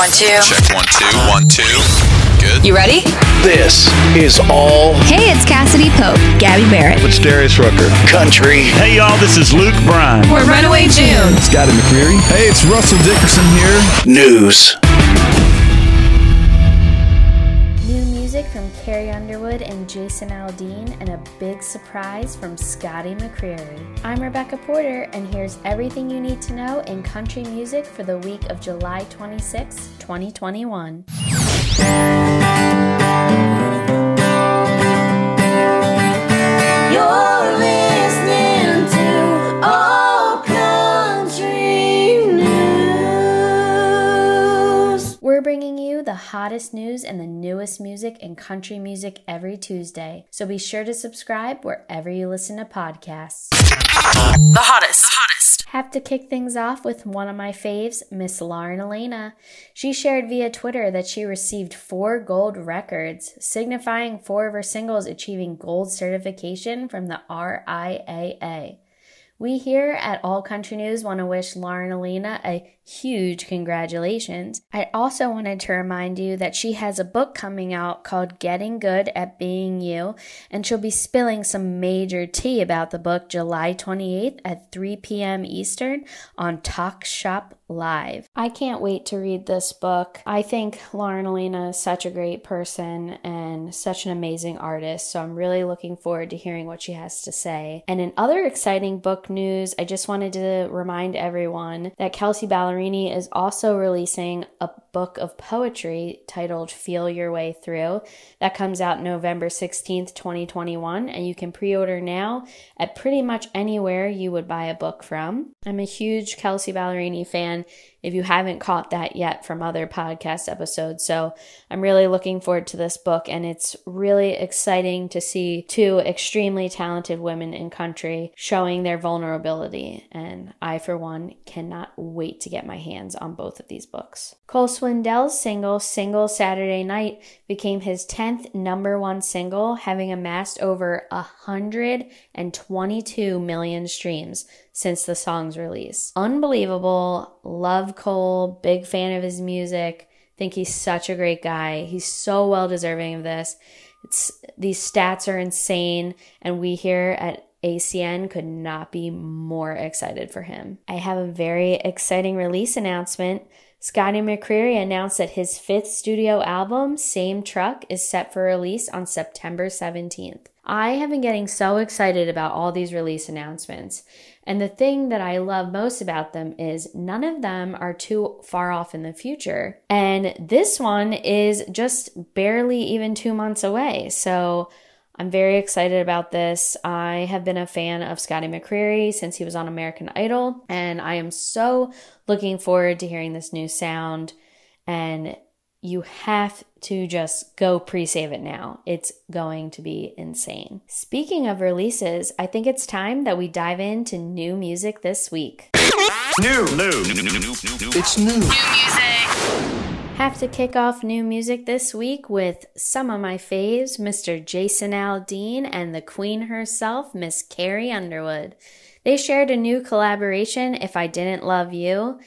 one, two. Check one, two, one, two. Good. You ready? This is all Hey, it's Cassadee Pope, Gabby Barrett. It's Darius Rucker. country. Hey y'all, this is Luke Bryan. We're Runaway June. Scotty McCreery. Hey, it's Russell Dickerson here. News. From Carrie Underwood and Jason Aldean, and a big surprise from Scotty McCreery. I'm Rebecca Porter, and here's everything you need to know in country music for the week of July 26, 2021. Hottest news and the newest music in country music every Tuesday, so be sure to subscribe wherever you listen to podcasts. The hottest. The hottest. Have to kick things off with one of my faves, Miss Lauren Alaina. She shared via Twitter that she received four gold records, signifying four of her singles achieving gold certification from the RIAA. We here at All Country News want to wish Lauren Alaina a huge congratulations. I also wanted to remind you that she has a book coming out called Getting Good at Being You, and she'll be spilling some major tea about the book July 28th at 3 p.m. Eastern on Talk Shop Live. I can't wait to read this book. I think Lauren Alaina is such a great person and such an amazing artist, so I'm really looking forward to hearing what she has to say. And in other exciting book news, I just wanted to remind everyone that Kelsea Ballerini is also releasing a book of poetry titled Feel Your Way Through. That comes out November 16th, 2021, and you can pre order now at pretty much anywhere you would buy a book from. I'm a huge Kelsea Ballerini fan if you haven't caught that yet from other podcast episodes. So I'm really looking forward to this book, and it's really exciting to see two extremely talented women in country showing their vulnerability. And I, for one, cannot wait to get my hands on both of these books. Cole Swindell's single, Single Saturday Night, became his 10th number one single, having amassed over 122 million streams since the song's release. Unbelievable. Love Cole. Big fan of his music. Think he's such a great guy. He's so well deserving of this. It's these stats are insane, and we here at ACN could not be more excited for him. I have a very exciting release announcement. Scotty McCreery announced that his fifth studio album, Same Truck, is set for release on September 17th. I have been getting so excited about all these release announcements. And the thing that I love most about them is none of them are too far off in the future. And this one is just barely even two months away. So I'm very excited about this. I have been a fan of Scotty McCreery since he was on American Idol, and I am so looking forward to hearing this new sound. And you have to just go pre save it now. It's going to be insane. Speaking of releases, I think it's time that we dive into new music this week. New, new. It's new. New music. Have to kick off new music this week with some of my faves, Mr. Jason Aldean and the queen herself, Miss Carrie Underwood. They shared a new collaboration, If I Didn't Love You,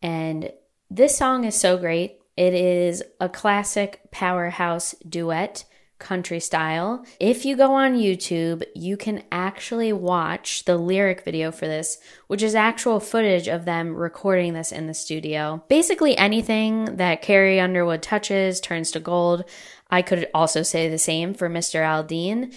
and this song is so great. It is a classic powerhouse duet, country style. If you go on YouTube, you can actually watch the lyric video for this, which is actual footage of them recording this in the studio. Basically, anything that Carrie Underwood touches turns to gold. I could also say the same for Mr. Aldean.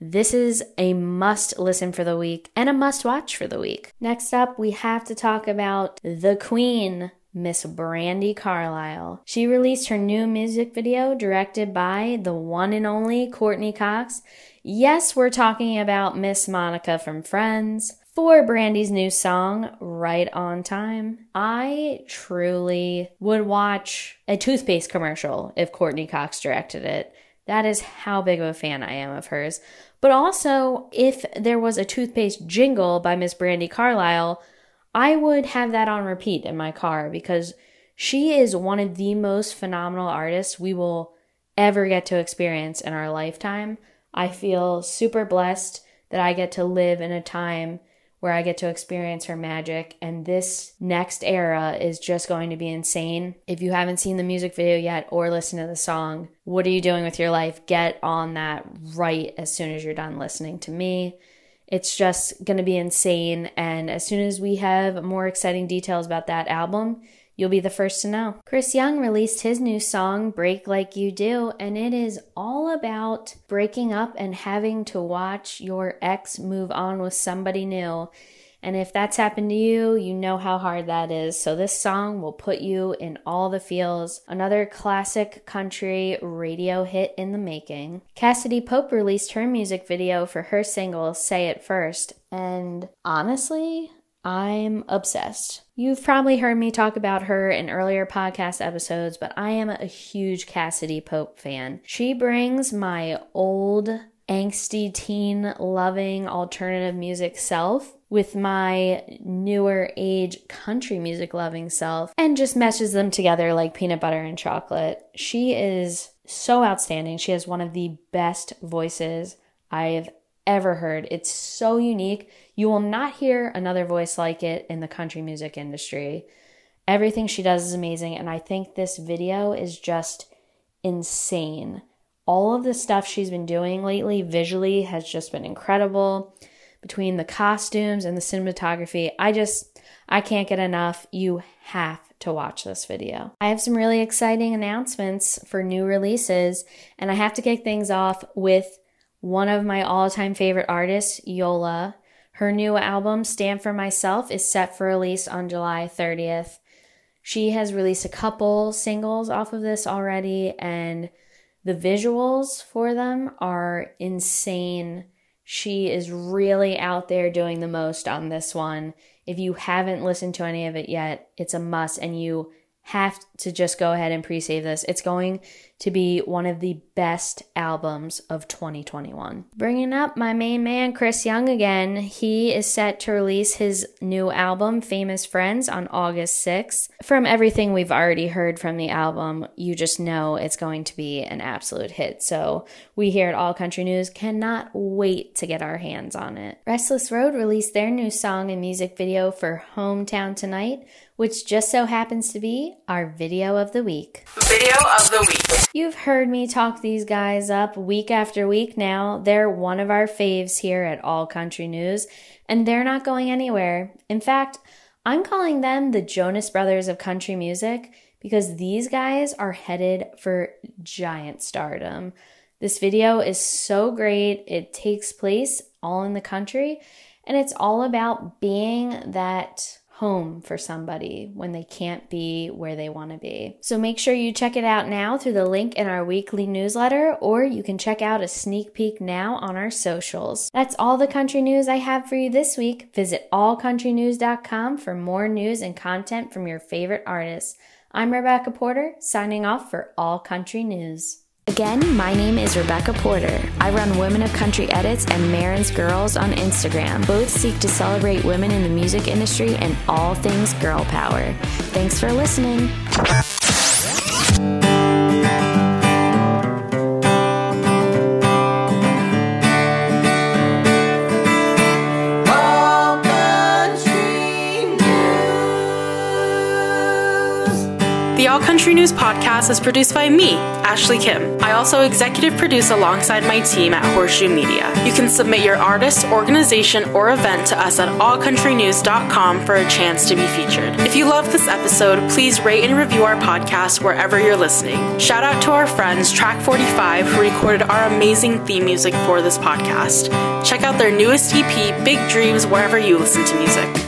This is a must listen for the week and a must watch for the week. Next up, we have to talk about the Queen, Miss Brandi Carlile. She released her new music video directed by the one and only Courteney Cox. Yes, we're talking about Miss Monica from Friends. For Brandi's new song, Right on Time, I truly would watch a toothpaste commercial if Courteney Cox directed it. That is how big of a fan I am of hers. But also, if there was a toothpaste jingle by Miss Brandi Carlile, I would have that on repeat in my car because she is one of the most phenomenal artists we will ever get to experience in our lifetime. I feel super blessed that I get to live in a time where I get to experience her magic. And this next era is just going to be insane. If you haven't seen the music video yet or listened to the song, what are you doing with your life? Get on that right as soon as you're done listening to me. It's just going to be insane. And as soon as we have more exciting details about that album, you'll be the first to know. Chris Young released his new song, Break Like You Do, and it is all about breaking up and having to watch your ex move on with somebody new. And if that's happened to you, you know how hard that is. So this song will put you in all the feels. Another classic country radio hit in the making. Cassadee Pope released her music video for her single, Say It First. And honestly, I'm obsessed. You've probably heard me talk about her in earlier podcast episodes, but I am a huge Cassadee Pope fan. She brings my old, angsty, teen loving alternative music self with my newer age country music loving self and just meshes them together like peanut butter and chocolate. She is so outstanding. She has one of the best voices I've ever heard. It's so unique. You will not hear another voice like it in the country music industry. Everything she does is amazing, and I think this video is just insane. All of the stuff she's been doing lately visually has just been incredible. Between the costumes and the cinematography, I just I can't get enough. You have to watch this video. I have some really exciting announcements for new releases, and I have to kick things off with one of my all time favorite artists, Yola. Her new album, Stand for Myself, is set for release on July 30th. She has released a couple singles off of this already, and the visuals for them are insane. She is really out there doing the most on this one. If you haven't listened to any of it yet, it's a must, and you have to just go ahead and pre save this. It's going to be one of the best albums of 2021. Bringing up my main man, Chris Young, again. He is set to release his new album, Famous Friends, on August 6th. From everything we've already heard from the album, you just know it's going to be an absolute hit. So we here at All Country News cannot wait to get our hands on it. Restless Road released their new song and music video for Hometown Tonight, which just so happens to be our video of the week. Video of the week. You've heard me talk these guys up week after week now. They're one of our faves here at All Country News, and they're not going anywhere. In fact, I'm calling them the Jonas Brothers of country music because these guys are headed for giant stardom. This video is so great. It takes place all in the country, and it's all about being that home for somebody when they can't be where they want to be. So make sure you check it out now through the link in our weekly newsletter, or you can check out a sneak peek now on our socials. That's all the country news I have for you this week. Visit allcountrynews.com for more news and content from your favorite artists. I'm Rebecca Porter, signing off for All Country News. Again, my name is Rebecca Porter. I run Women of Country Edits and Marin's Girls on Instagram. Both seek to celebrate women in the music industry and all things girl power. Thanks for listening. The All Country News podcast is produced by me, Ashley Kim. I also executive produce alongside my team at Horseshoe Media. You can submit your artist, organization, or event to us at allcountrynews.com for a chance to be featured. If you love this episode, please rate and review our podcast wherever you're listening. Shout out to our friends Track 45 who recorded our amazing theme music for this podcast. Check out their newest EP, Big Dreams, wherever you listen to music.